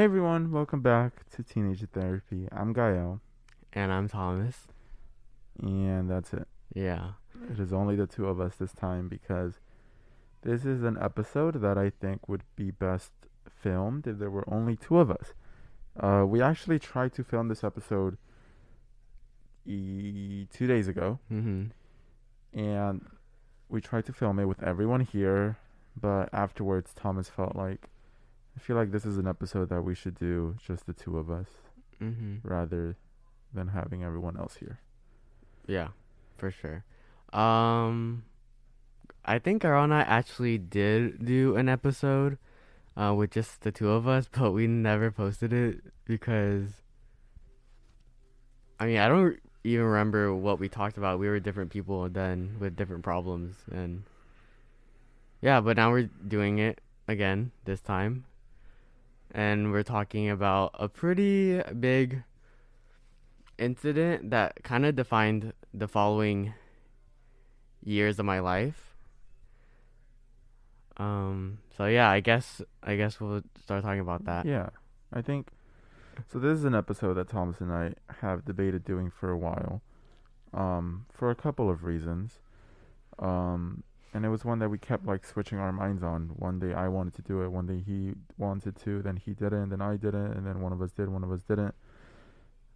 Hey everyone, welcome back to Teenager Therapy. I'm Gael, And I'm Thomas. and that's it. Yeah. It is only the two of us this time because this is an episode that I think would be best filmed if there were only two of us. Uh, we actually tried to film this episode e- two days ago, Mm-hmm. and we tried to film it with everyone here, but afterwards, Thomas felt like, I feel like this is an episode that we should do just the two of us Mm-hmm. rather than having everyone else here. Yeah, for sure. Um, I think Gael and I actually did do an episode, uh, with just the two of us, but we never posted it because, I mean, I don't even remember what we talked about. We were different people then with different problems, and yeah, but now we're doing it again this time, and we're talking about a pretty big incident that kind of defined the following years of my life. Um. So yeah, I guess I guess we'll start talking about that. Yeah, I think so. This is an episode that Thomas and I have debated doing for a while, um, for a couple of reasons. Um, and it was one that we kept like switching our minds on. One day I wanted to do it, one day he wanted to, then he didn't, then I didn't, and then one of us did, one of us didn't.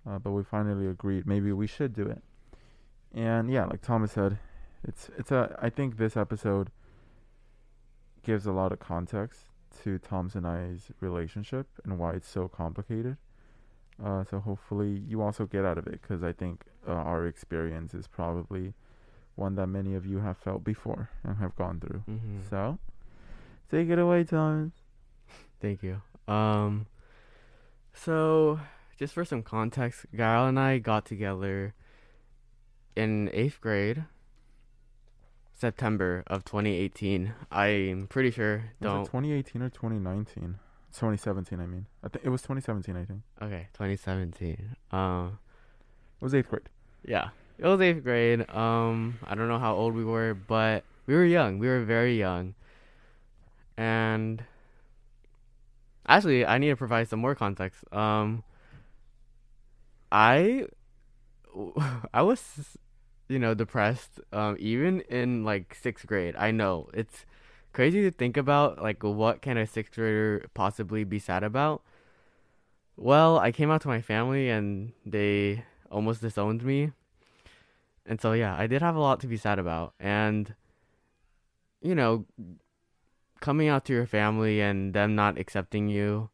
Uh, but we finally agreed maybe we should do it. And yeah, like Thomas said, it's it's a. I think this episode gives a lot of context to Tom's and I's relationship and why it's so complicated. Uh, so hopefully you also get out of it because I think uh, our experience is probably one that many of you have felt before and have gone through. hmm So take it away, Thomas. Thank you. Um. So just for some context, Gael and I got together in eighth grade. September of 2018. I'm pretty sure. Don't. it 2018 or 2019? 2017, I mean. I think it was 2017. I think Okay, 2017. Um. it was eighth grade. Yeah, it was eighth grade. Um, I don't know how old we were, but we were young. We were very young. And actually, I need to provide some more context. Um, I, I was, you know, depressed. Um, even in like sixth grade. I know it's crazy to think about. Like, what can a sixth grader possibly be sad about? Well, I came out to my family and they almost disowned me. And so yeah, I did have a lot to be sad about. And you know, coming out to your family and them not accepting you,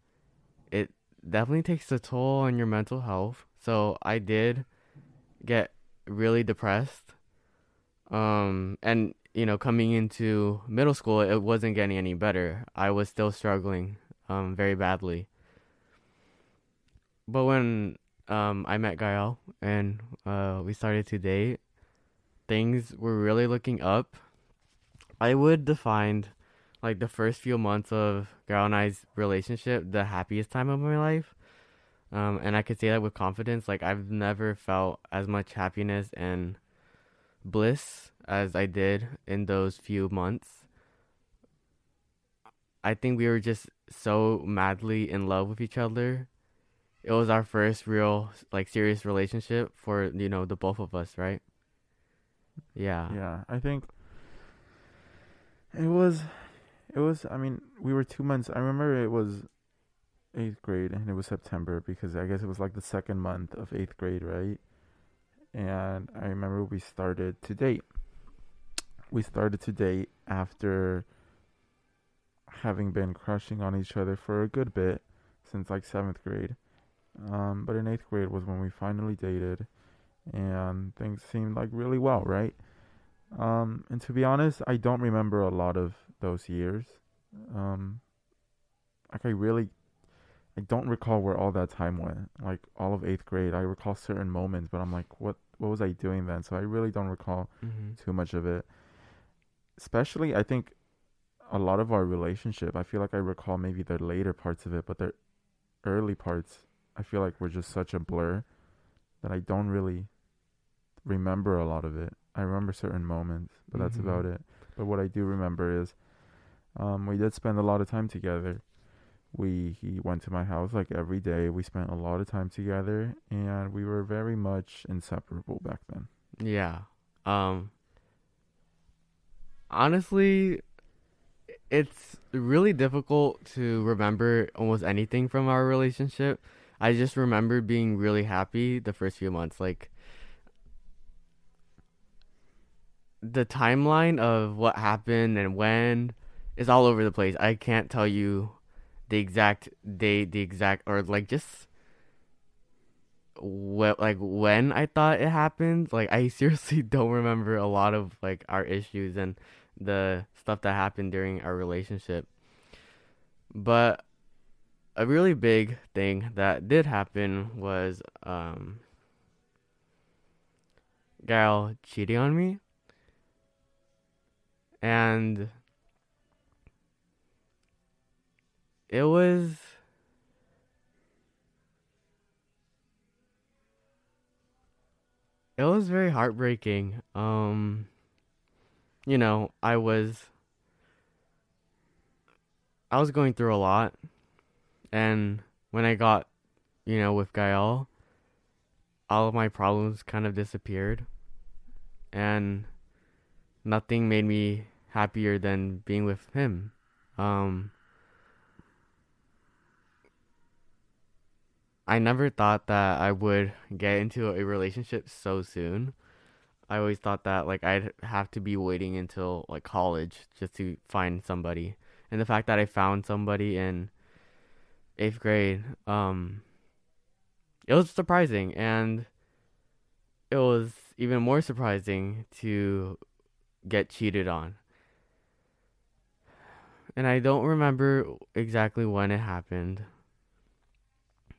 it definitely takes a toll on your mental health. So I did get really depressed. Um and you know, coming into middle school, it wasn't getting any better. I was still struggling um very badly. But when um, I met Gael and uh, we started to date, things were really looking up. I would define like the first few months of Gael and I's relationship the happiest time of my life. Um, and I could say that with confidence. Like I've never felt as much happiness and bliss as I did in those few months. I think we were just so madly in love with each other it was our first real like serious relationship for you know the both of us right yeah Yeah, I think it was. It was. I mean, we were two months. I remember it was eighth grade, and it was September because I guess it was like the second month of eighth grade, right? And I remember we started to date. We started to date after having been crushing on each other for a good bit since like seventh grade. Um, but in eighth grade was when we finally dated, and things seemed like really well, right? Um, and to be honest, I don't remember a lot of those years. Um, like I really, I don't recall where all that time went. Like all of eighth grade, I recall certain moments, but I'm like, what, what was I doing then? So I really don't recall hmm too much of it. Especially, I think a lot of our relationship, I feel like I recall maybe the later parts of it, but the early parts, I feel like were just such a blur that I don't really remember a lot of it. I remember certain moments, but that's Mhm. about it. But what I do remember is um, we did spend a lot of time together. We he went to my house like every day. We spent a lot of time together, and we were very much inseparable back then. Yeah. Um honestly, it's really difficult to remember almost anything from our relationship. I just remember being really happy the first few months. Like the timeline of what happened and when is all over the place. I can't tell you the exact date, the exact or like just what like when I thought it happened. Like I seriously don't remember a lot of like our issues and the stuff that happened during our relationship. But a really big thing that did happen was um Gael cheating on me. And it was it was very heartbreaking. Um you know, I was I was going through a lot and when I got, you know, with Gael, all of my problems kind of disappeared and nothing made me happier than being with him. Um I never thought that I would get into a relationship so soon. I always thought that like I'd have to be waiting until like college just to find somebody. And the fact that I found somebody in 8th grade um it was surprising and it was even more surprising to get cheated on. And I don't remember exactly when it happened,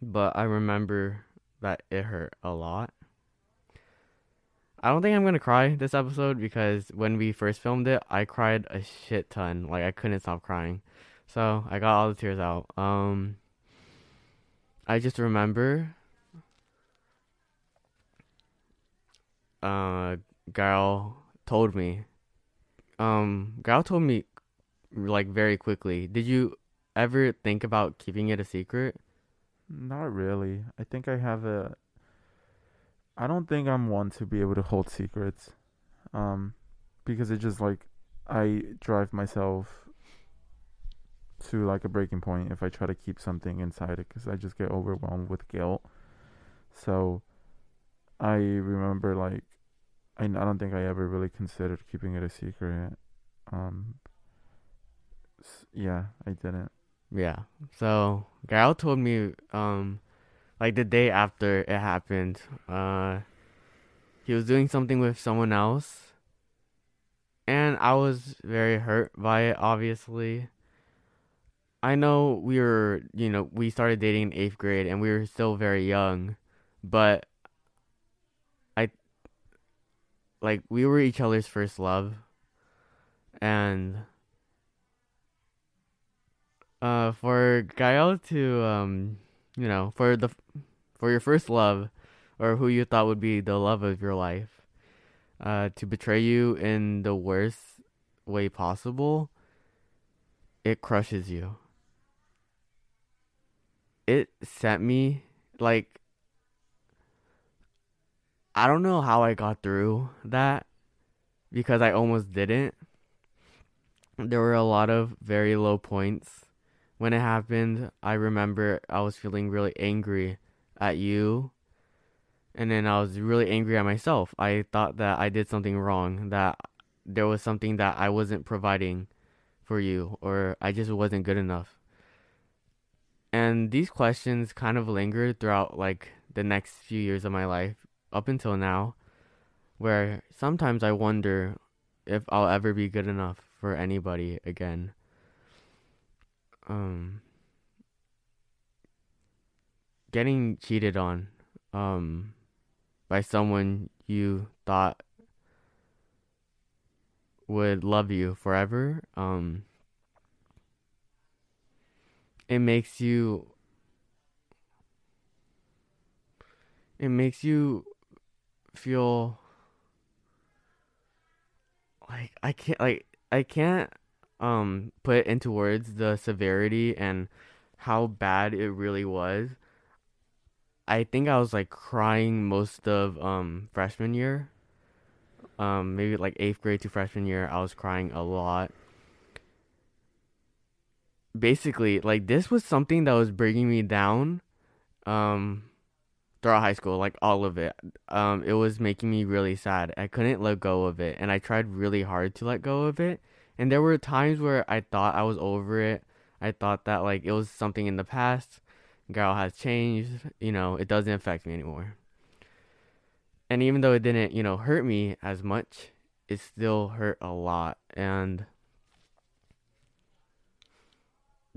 but I remember that it hurt a lot. I don't think I'm gonna cry this episode because when we first filmed it, I cried a shit ton. Like I couldn't stop crying, so I got all the tears out. Um, I just remember, uh, Gael told me, um, Gael told me, like very quickly. Did you ever think about keeping it a secret? Not really. I think I have a. I don't think I'm one to be able to hold secrets, um, because it just like I drive myself to like a breaking point if I try to keep something inside it because I just get overwhelmed with guilt. So I remember like I, I don't think I ever really considered keeping it a secret. Um, yeah, I didn't. Yeah. So Gael told me, um, like the day after it happened, uh, he was doing something with someone else, and I was very hurt by it. Obviously, I know we were, you know, we started dating in eighth grade, and we were still very young, but I, like, we were each other's first love, and uh, for Gael to, um, you know, for the for your first love, or who you thought would be the love of your life, uh, to betray you in the worst way possible, it crushes you. It sent me like I don't know how I got through that because I almost didn't. There were a lot of very low points when it happened. I remember I was feeling really angry at you and then I was really angry at myself. I thought that I did something wrong, that there was something that I wasn't providing for you, or I just wasn't good enough. And these questions kind of lingered throughout like the next few years of my life up until now, where sometimes I wonder if I'll ever be good enough for anybody again. Um getting cheated on um by someone you thought would love you forever um it makes you it makes you feel like I can't like I can't um put into words the severity and how bad it really was, I think I was like crying most of um freshman year. Um, maybe like eighth grade to freshman year, I was crying a lot. Basically, like this was something that was bringing me down. Um, throughout high school, like all of it. Um, it was making me really sad. I couldn't let go of it, and I tried really hard to let go of it. And there were times where I thought I was over it. I thought that like it was something in the past. Gael has changed. You know, it doesn't affect me anymore. And even though it didn't, you know, hurt me as much, it still hurt a lot. And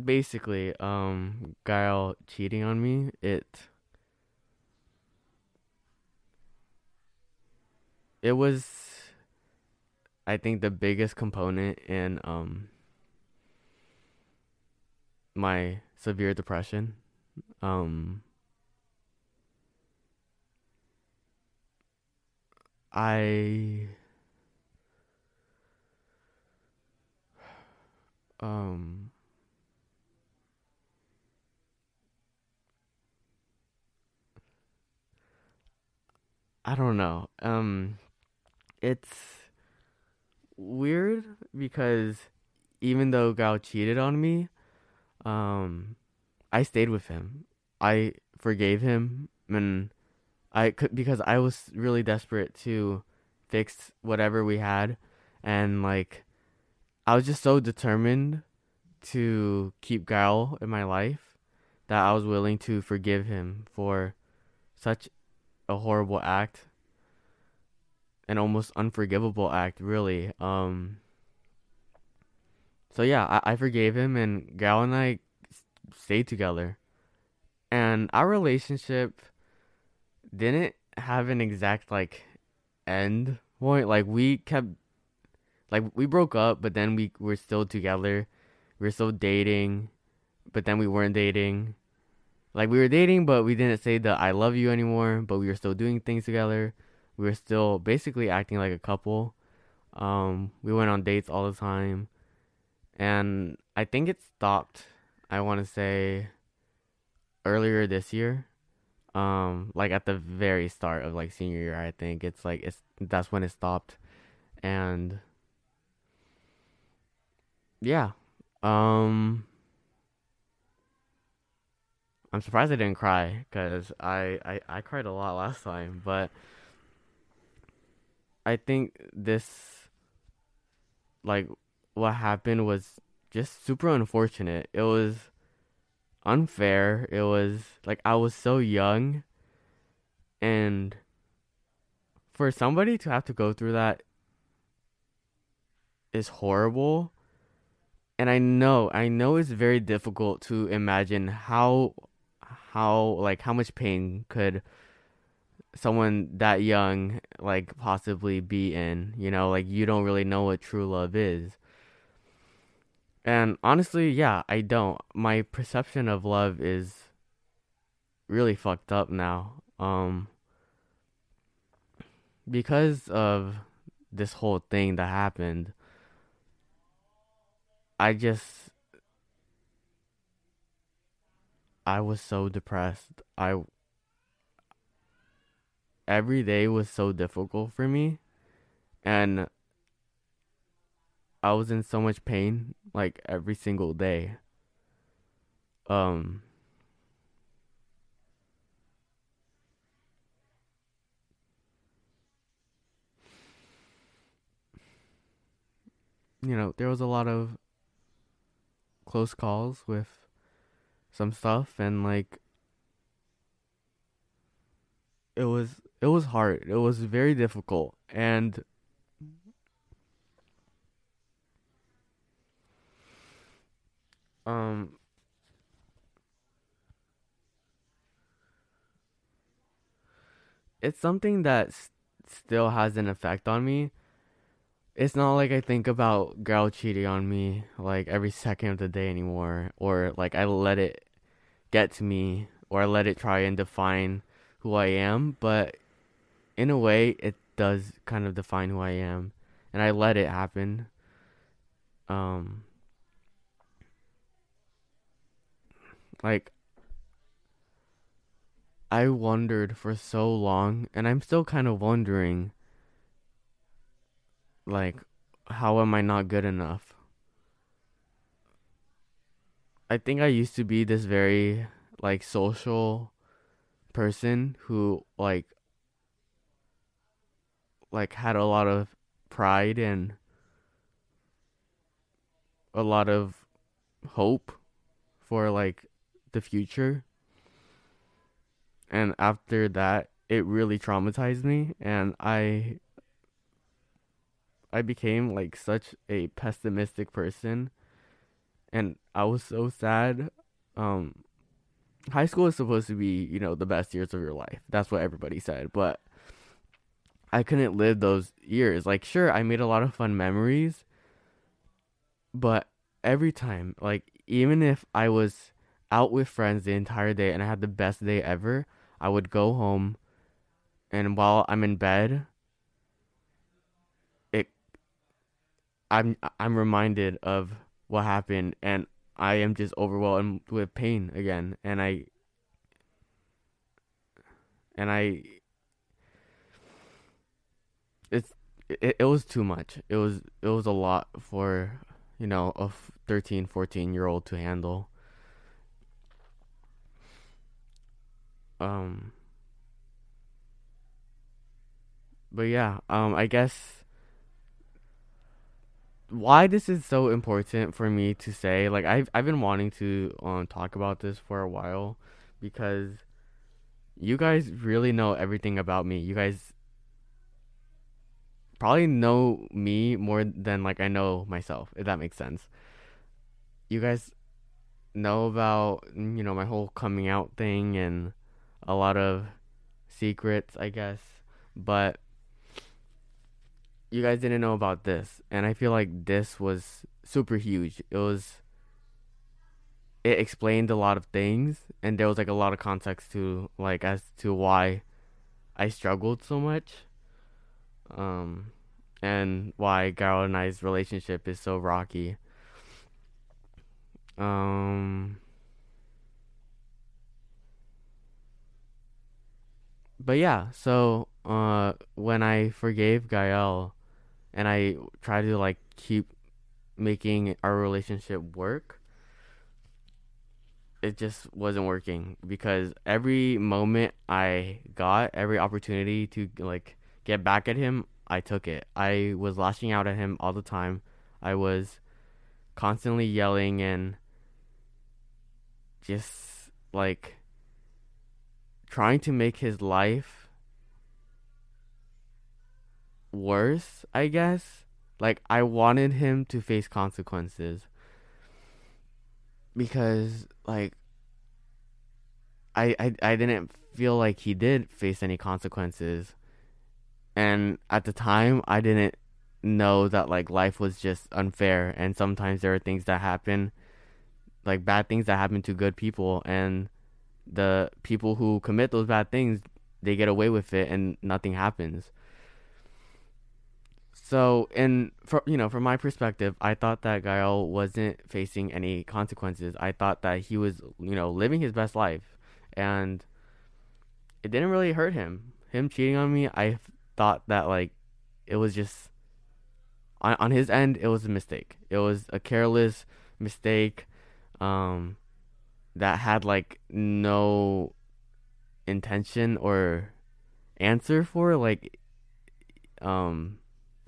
basically, um, Gael cheating on me, it it was I think the biggest component in um my severe depression. Um I um I don't know. Um it's weird because even though Gael cheated on me, um, I stayed with him. I forgave him, and I could because I was really desperate to fix whatever we had, and like I was just so determined to keep Gael in my life that I was willing to forgive him for such a horrible act an almost unforgivable act, really. Um. So yeah, I, I forgave him, and Gael and I stayed together, and our relationship didn't have an exact like end point. Like we kept, like we broke up, but then we were still together. We were still dating, but then we weren't dating. Like we were dating, but we didn't say the "I love you" anymore. But we were still doing things together we were still basically acting like a couple. Um, we went on dates all the time, and I think it stopped. I want to say earlier this year, um, like at the very start of like senior year. I think it's like it's that's when it stopped, and yeah, um. I'm surprised I didn't cry because I, I, I cried a lot last time, but I think this like what happened was just super unfortunate. It was unfair. It was like I was so young and for somebody to have to go through that is horrible. And I know, I know it's very difficult to imagine how how like how much pain could someone that young like possibly be in you know? Like you don't really know what true love is. And honestly yeah i don't. My perception of love is really fucked up now um because of this whole thing that happened i just i was so depressed i every day was so difficult for me and I was in so much pain like every single day. Um you know, there was a lot of close calls with some stuff and like it was it was hard. It was very difficult and um it's something that s- still has an effect on me. It's not like I think about Gael cheating on me like every second of the day anymore or like I let it get to me or I let it try and define who I am, but in a way, it does kind of define who I am, and I let it happen. Um, like I wondered for so long, and I'm still kind of wondering, like, how am I not good enough? I think I used to be this very, like, social person who, like, like had a lot of pride and a lot of hope for like the future and after that it really traumatized me and i i became like such a pessimistic person. And i was so sad um high school is supposed to be you know the best years of your life. That's what everybody said but i couldn't live those years. Like sure i made a lot of fun memories but every time like even if i was out with friends the entire day and i had the best day ever I would go home and while I'm in bed I'm I'm reminded of what happened and I am just overwhelmed with pain again and I and I it's it, it was too much. It was it was a lot for, you know, a 13, 14 year old to handle. Um, but yeah, um, I guess why this is so important for me to say, like I've I've been wanting to um talk about this for a while because you guys really know everything about me. You guys probably know me more than like I know myself, if that makes sense. You guys know about you know my whole coming out thing and a lot of secrets, I guess. But you guys didn't know about this, and I feel like this was super huge. It was it explained a lot of things and there was like a lot of context to like as to why I struggled so much. Um and why Gael and I's relationship is so rocky. Um but yeah, so uh, when I forgave Gael, and I tried to like keep making our relationship work, it just wasn't working because every moment I got, every opportunity to like get back at him, I took it. I was lashing out at him all the time. I was constantly yelling and just like trying to make his life worse, I guess. Like I wanted him to face consequences because like I I I didn't feel like he did face any consequences. And at the time I didn't know that like life was just unfair and sometimes there are things that happen like bad things that happen to good people and the people who commit those bad things they get away with it and nothing happens. So, and for you know, from my perspective, I thought that Gael wasn't facing any consequences. I thought that he was, you know, living his best life, and it didn't really hurt him. Him cheating on me, I thought that like it was just on on his end, it was a mistake. It was a careless mistake. Um, that had like no intention or answer for like um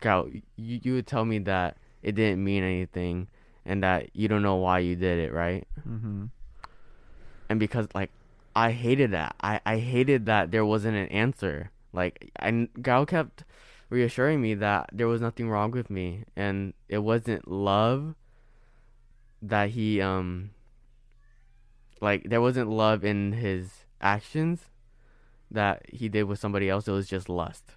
Gael, you you would tell me that it didn't mean anything and that you don't know why you did it, right? Mm-hmm. And because like I hated that. I I hated that there wasn't an answer. Like and Gael kept reassuring me that there was nothing wrong with me and it wasn't love that he um like there wasn't love in his actions that he did with somebody else. It was just lust.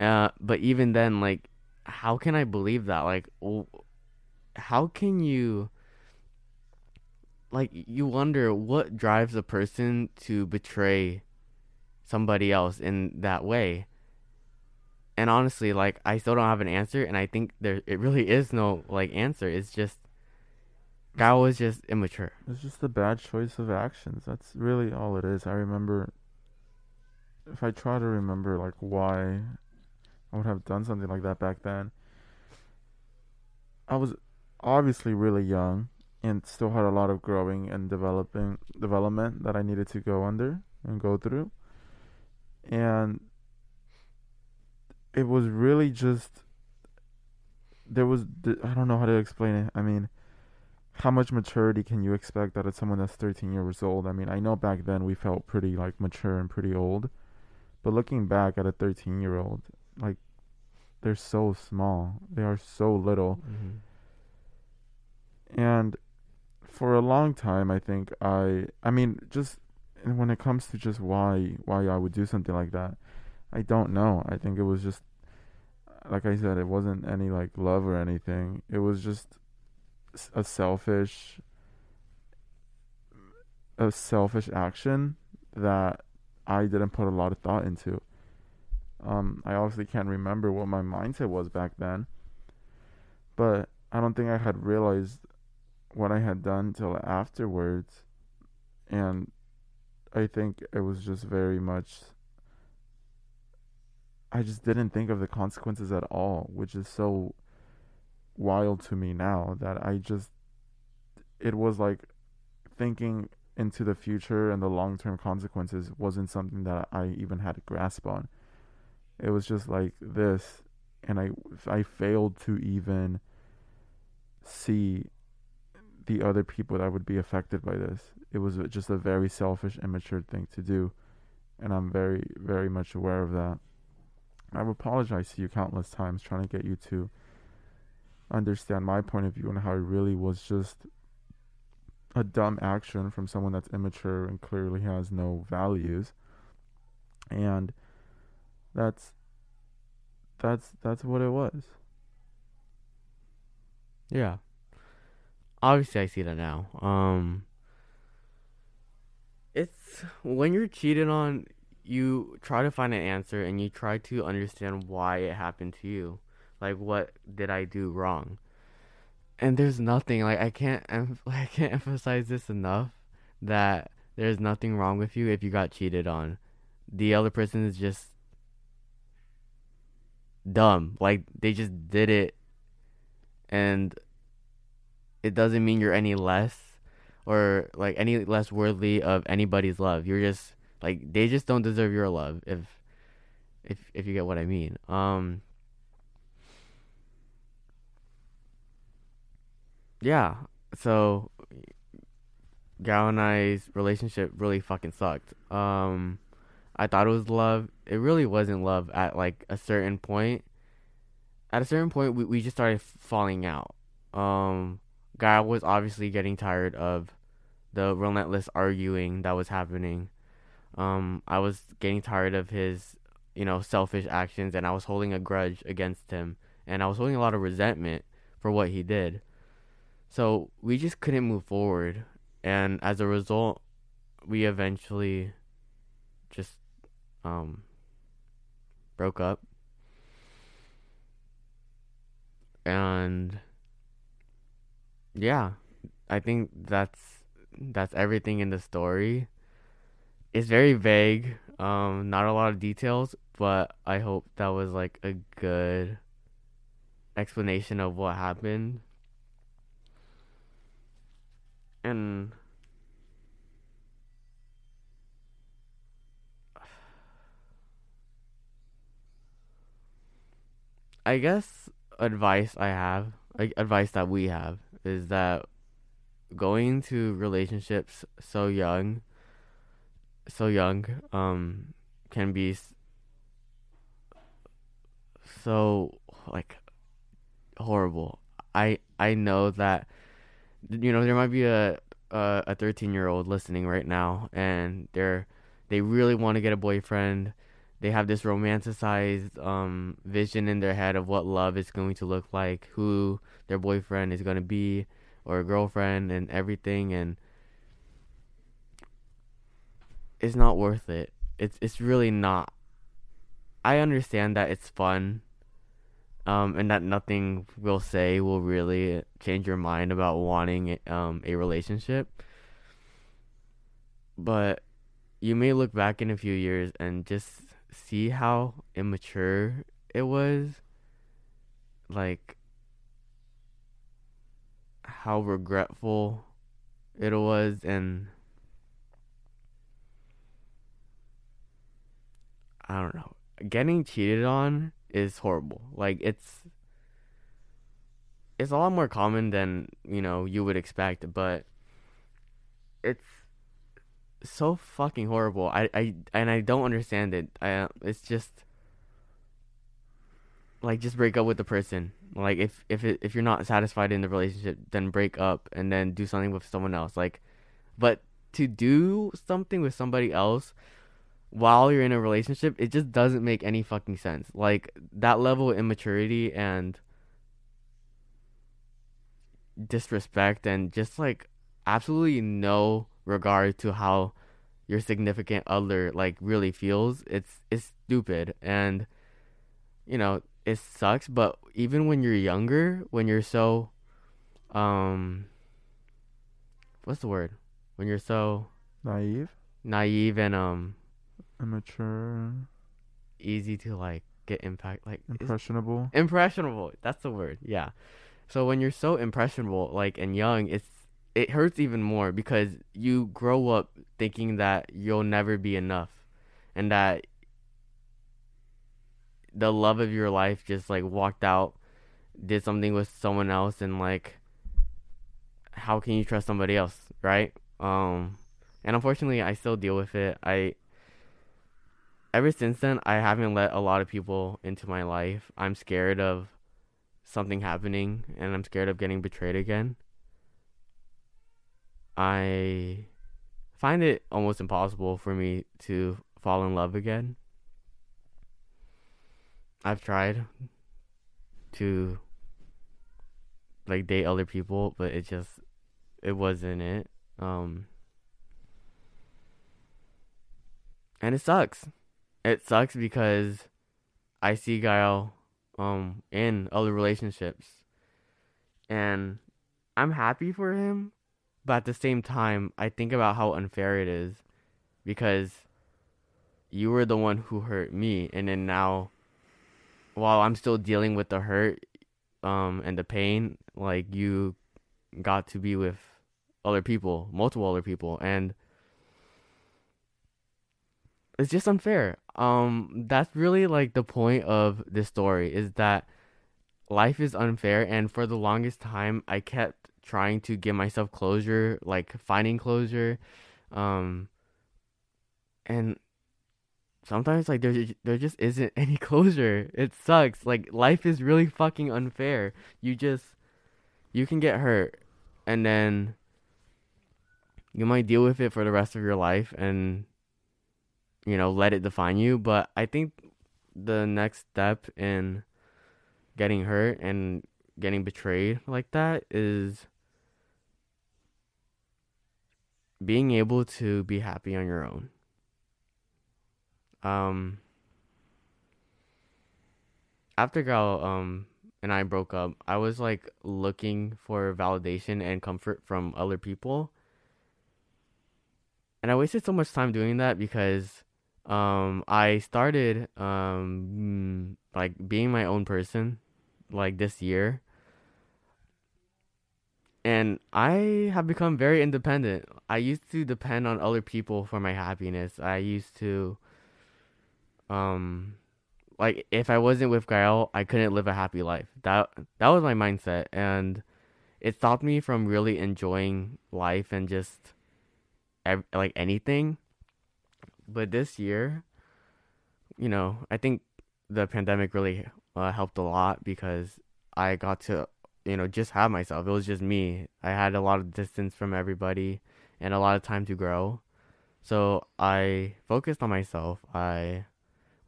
Uh, but even then, like, how can I believe that? Like, how can you? Like, you wonder what drives a person to betray somebody else in that way. And honestly, like, I still don't have an answer, and I think there it really is no like answer. It's just guy was just immature. It's just a bad choice of actions. That's really all it is. I remember if I try to remember like why I would have done something like that back then. I was obviously really young and still had a lot of growing and developing development that I needed to go under and go through. And it was really just there was I don't know how to explain it. I mean, how much maturity can you expect out of someone that's 13 years old? I mean, I know back then we felt pretty like mature and pretty old, but looking back at a 13 year old, like they're so small. They are so little. Mm-hmm. And for a long time, I think I, I mean, just when it comes to just why, why I would do something like that, I don't know. I think it was just, like I said, it wasn't any like love or anything. It was just a selfish, a selfish action that I didn't put a lot of thought into. Um, I obviously can't remember what my mindset was back then, but I don't think I had realized what I had done till afterwards, and I think it was just very much. I just didn't think of the consequences at all, which is so wild to me now that I just. It was like thinking into the future and the long term consequences wasn't something that I even had a grasp on. It was just like this, and I I failed to even see the other people that would be affected by this. It was just a very selfish, immature thing to do, and I'm very very much aware of that. I've apologized to you countless times trying to get you to understand my point of view and how it really was just a dumb action from someone that's immature and clearly has no values. And that's that's that's what it was. Yeah. Obviously I see that now. Um it's when you're cheated on you try to find an answer and you try to understand why it happened to you. Like what did I do wrong? and there's nothing like I can't I can't emphasize this enough that there's nothing wrong with you if you got cheated on. The other person is just dumb. Like they just did it and it doesn't mean you're any less or like any less worthy of anybody's love. You're just like they just don't deserve your love if if if you get what I mean. Um yeah, so Gael and I's relationship really fucking sucked. Um, I thought it was love. It really wasn't love at like a certain point. At a certain point, we, we just started falling out. Um, Gael was obviously getting tired of the relentless arguing that was happening. Um, I was getting tired of his, you know, selfish actions, and I was holding a grudge against him, and I was holding a lot of resentment for what he did. So we just couldn't move forward. And as a result, we eventually just um broke up. And yeah, I think that's that's everything in the story. It's very vague, um not a lot of details, but I hope that was like a good explanation of what happened and I guess advice I have, like advice that we have, is that going to relationships so young, so young, um, can be so like horrible. I I know that you know there might be a a 13 year old listening right now and they're they really want to get a boyfriend they have this romanticized um, vision in their head of what love is going to look like who their boyfriend is going to be or a girlfriend and everything and it's not worth it it's it's really not i understand that it's fun um, and that nothing will say will really change your mind about wanting um, a relationship. But you may look back in a few years and just see how immature it was. Like, how regretful it was, and I don't know. Getting cheated on is horrible. Like it's it's a lot more common than, you know, you would expect, but it's so fucking horrible. I I and I don't understand it. I it's just like just break up with the person. Like if if it, if you're not satisfied in the relationship, then break up and then do something with someone else. Like but to do something with somebody else while you're in a relationship, it just doesn't make any fucking sense. Like that level of immaturity and disrespect and just like absolutely no regard to how your significant other like really feels. It's it's stupid and you know, it sucks, but even when you're younger, when you're so um what's the word? When you're so Naive, naive and um immature, easy to like get impact like impressionable. impressionable that's the word yeah so when you're so impressionable like and young it's it hurts even more because you grow up thinking that you'll never be enough and that the love of your life just like walked out did something with someone else and like how can you trust somebody else right um and unfortunately i still deal with it i ever since then, I haven't let a lot of people into my life. I'm scared of something happening and I'm scared of getting betrayed again. I find it almost impossible for me to fall in love again. I've tried to like date other people, but it just it wasn't it. Um and it sucks it sucks because I see Gael um in other relationships and I'm happy for him, but at the same time I think about how unfair it is because you were the one who hurt me and then now while I'm still dealing with the hurt um and the pain, like you got to be with other people, multiple other people and it's just unfair. Um, that's really like the point of this story is that life is unfair, and for the longest time, I kept trying to give myself closure, like finding closure, um, and sometimes like there there just isn't any closure. It sucks. Like life is really fucking unfair. You just you can get hurt, and then you might deal with it for the rest of your life, and you know, let it define you. But I think the next step in getting hurt and getting betrayed like that is being able to be happy on your own. Um after Gael um and I broke up, I was like looking for validation and comfort from other people. And I wasted so much time doing that because um I started um like being my own person like this year and I have become very independent. I used to depend on other people for my happiness. I used to um like if I wasn't with Gael, I couldn't live a happy life. That that was my mindset and it stopped me from really enjoying life and just ev- like anything but this year, you know, I think the pandemic really uh, helped a lot because I got to, you know, just have myself. It was just me. I had a lot of distance from everybody and a lot of time to grow. So I focused on myself. I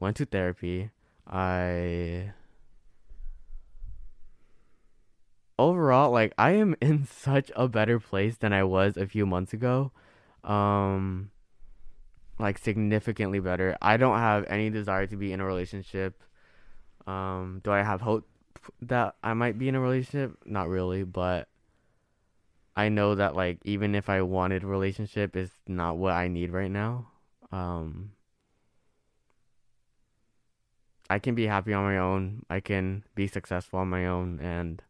went to therapy. I overall like I am in such a better place than I was a few months ago. Um like significantly better. I don't have any desire to be in a relationship. Um, do I have hope that I might be in a relationship. Not really, but I know that like even if I wanted a relationship, it's not what I need right now. Um, I can be happy on my own. I can be successful on my own, and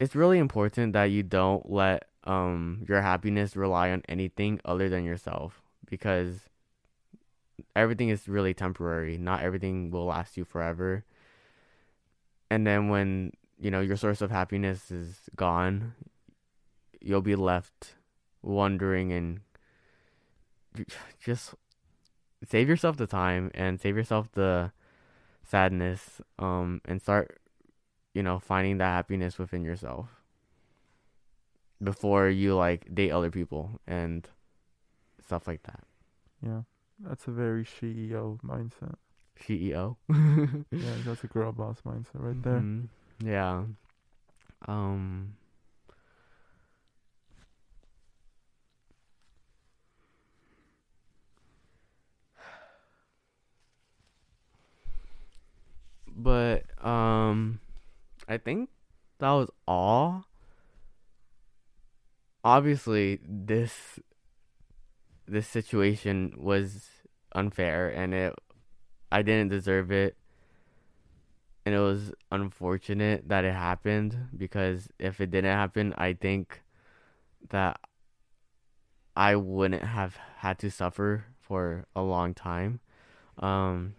it's really important that you don't let um your happiness rely on anything other than yourself because everything is really temporary. Not everything will last you forever. And then when, you know, your source of happiness is gone, you'll be left wondering and just save yourself the time and save yourself the sadness um and start you know finding that happiness within yourself before you like date other people and stuff like that Yeah, that's a very CEO mindset. ceo Yeah, that's a girl boss mindset right there. Mhm. yeah um but um I think that was all. Obviously, this this situation was unfair and it I didn't deserve it. And it was unfortunate that it happened because if it didn't happen, I think that I wouldn't have had to suffer for a long time. Um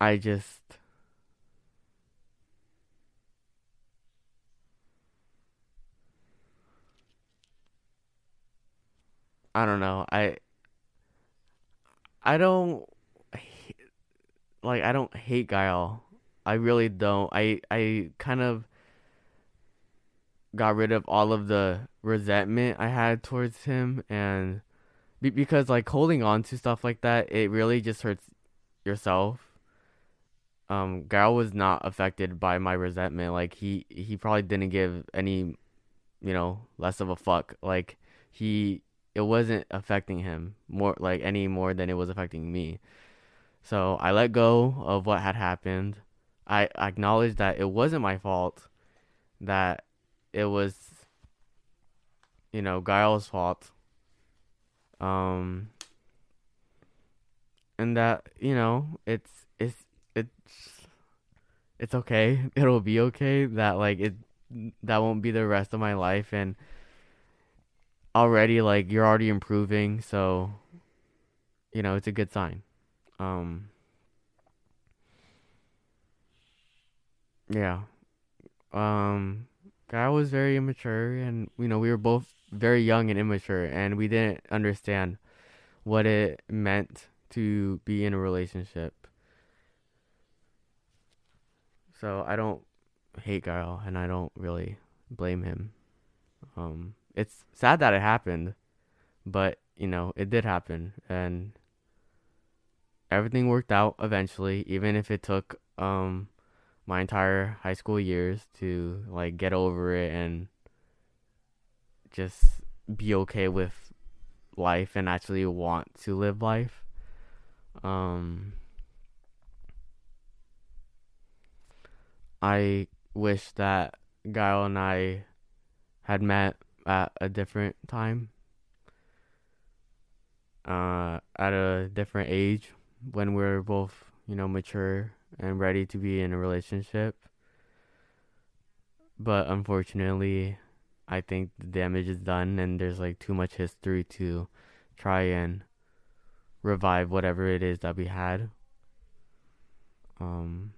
I just I don't know. I I don't like I don't hate Gael. I really don't. I I kind of got rid of all of the resentment I had towards him and be- because like holding on to stuff like that, it really just hurts yourself. Um, Gael was not affected by my resentment. Like he he probably didn't give any, you know, less of a fuck. Like he it wasn't affecting him more like any more than it was affecting me. So I let go of what had happened. I acknowledged that it wasn't my fault, that it was, you know, Gael's fault. Um, and that you know, it's it's it's it's okay. It'll be okay. That like it that won't be the rest of my life, and already like you're already improving, so you know, it's a good sign. Um, yeah. Um, guy was very immature, and you know, we were both very young and immature, and we didn't understand what it meant to be in a relationship. So I don't hate Gael, and I don't really blame him. Um, it's sad that it happened, but you know, it did happen, and everything worked out eventually, even if it took um my entire high school years to like get over it and just be okay with life and actually want to live life. Um I wish that Gael and I had met at a different time, uh, at a different age when we're both, you know, mature and ready to be in a relationship. But unfortunately, I think the damage is done and there's like too much history to try and revive whatever it is that we had. Um,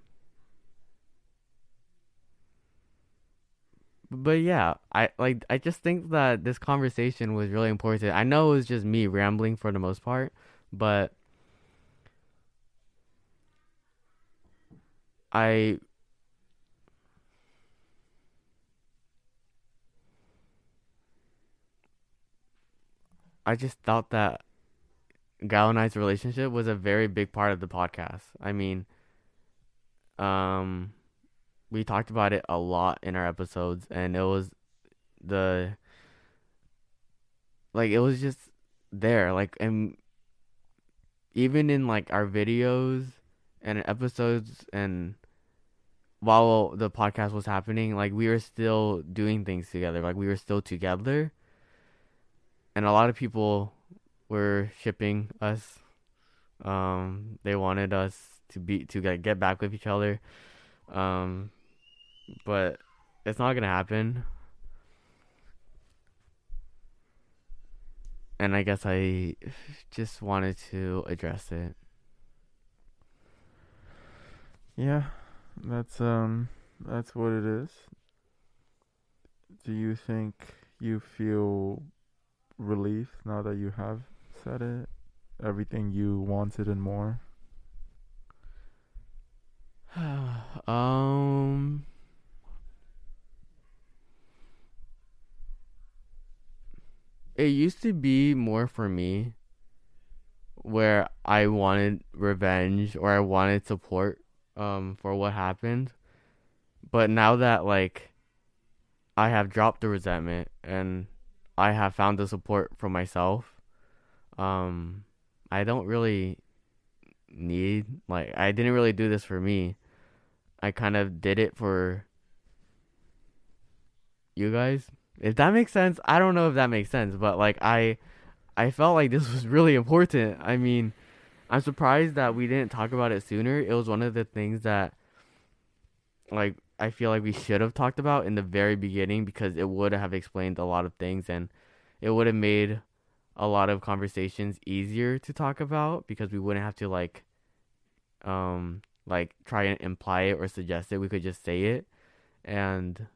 but yeah, I like I just think that this conversation was really important. I know it was just me rambling for the most part, but I I just thought that Gael and I's relationship was a very big part of the podcast. I mean, um, we talked about it a lot in our episodes, and it was the like it was just there, like and even in like our videos and episodes and while the podcast was happening, like we were still doing things together. Like we were still together. And a lot of people were shipping us. Um, they wanted us to be to get get back with each other. Um, but it's not gonna happen. And I guess I just wanted to address it. Yeah, that's um that's what it is. Do you think you feel relief now that you have said it? Everything you wanted and more? um it used to be more for me where I wanted revenge or I wanted support um for what happened. But now that like I have dropped the resentment and I have found the support for myself, um I don't really need like I didn't really do this for me. I kind of did it for you guys. If that makes sense, I don't know if that makes sense, but like I I felt like this was really important. I mean, I'm surprised that we didn't talk about it sooner. It was one of the things that like I feel like we should have talked about in the very beginning because it would have explained a lot of things and it would have made a lot of conversations easier to talk about because we wouldn't have to like um like try and imply it or suggest it. We could just say it and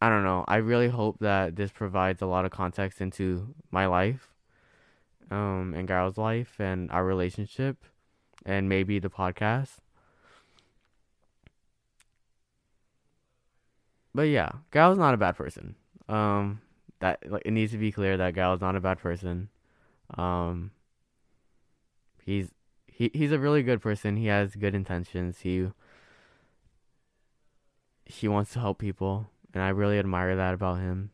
I don't know. I really hope that this provides a lot of context into my life, um, and Garrow's life and our relationship, and maybe the podcast. But yeah, Gael's not a bad person. Um, that like it needs to be clear that Gael's not a bad person. Um, he's he he's a really good person. He has good intentions. He he wants to help people and I really admire that about him.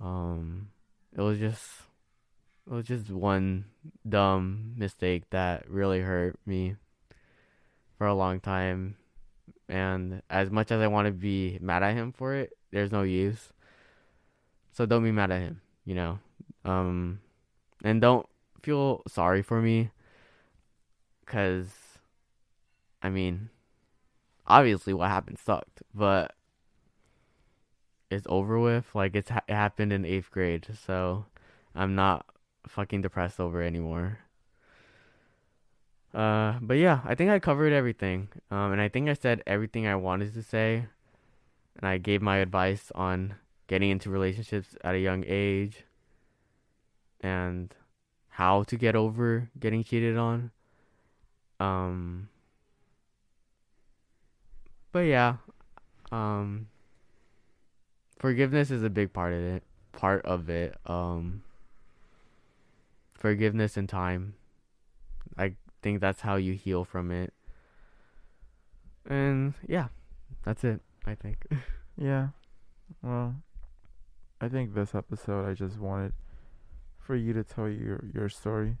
Um, it was just, it was just one dumb mistake that really hurt me for a long time. And as much as I want to be mad at him for it, there's no use. So don't be mad at him, you know. Um, and don't feel sorry for me, cause, I mean, obviously what happened sucked, but it's over with. Like it's ha- it happened in eighth grade, so I'm not fucking depressed over anymore. Uh, but yeah, I think I covered everything. Um, and I think I said everything I wanted to say, and I gave my advice on getting into relationships at a young age, and how to get over getting cheated on. Um. But yeah, um, forgiveness is a big part of it. Part of it. Um, forgiveness and time. I think that's how you heal from it. And yeah, that's it. I think. yeah. Well, I think this episode I just wanted for you to tell your your story.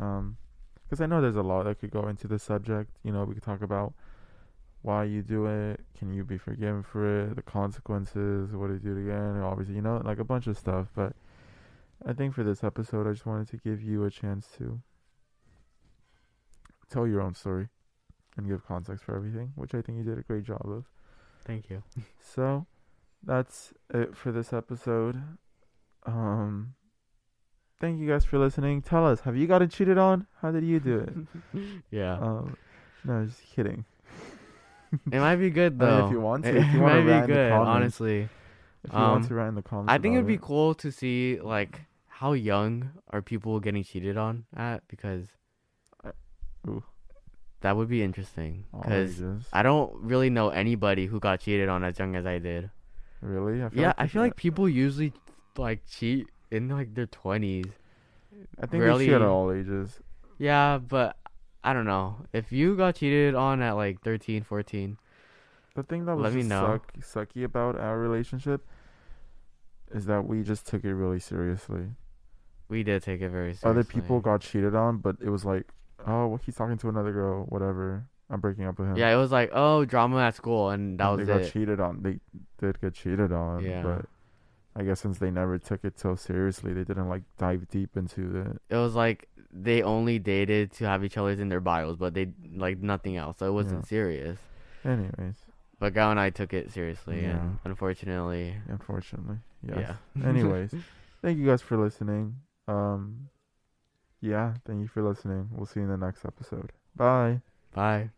Um, because I know there's a lot that could go into the subject. You know, we could talk about why you do it, can you be forgiven for it, the consequences, what did you do again, obviously, you know, like a bunch of stuff. But I think for this episode, I just wanted to give you a chance to tell your own story and give context for everything, which I think you did a great job of. Thank you. So that's it for this episode. Um, thank you guys for listening. Tell us, have you gotten cheated on? How did you do it? yeah. Um, no, just kidding it might be good though. I mean, if you want to, it, if you want might to be good. honestly, if you um, want to write in the comments, I think it'd be it. cool to see like how young are people getting cheated on at because Ooh. that would be interesting because I don't really know anybody who got cheated on as young as I did. Really? I yeah, like I feel like people usually like cheat in like their twenties. I think really, they cheat at all ages. Yeah, but I don't know. If you got cheated on at like 13, 14, the thing that was let me know. Suck, sucky about our relationship is that we just took it really seriously. We did take it very seriously. Other people got cheated on, but it was like, oh, well, he's talking to another girl, whatever. I'm breaking up with him. Yeah, it was like, oh, drama at school, and that And was they got it. cheated on. They did get cheated on, Yeah. but I guess since they never took it so seriously, they didn't like dive deep into it. It was like they only dated to have each other's in their bios, but they like nothing else. So it wasn't Yeah. serious. Anyways, But Gael and I took it seriously, Yeah. and unfortunately, unfortunately, yes. yeah. Anyways, thank you guys for listening. Um, yeah, thank you for listening. We'll see you in the next episode. Bye. bye.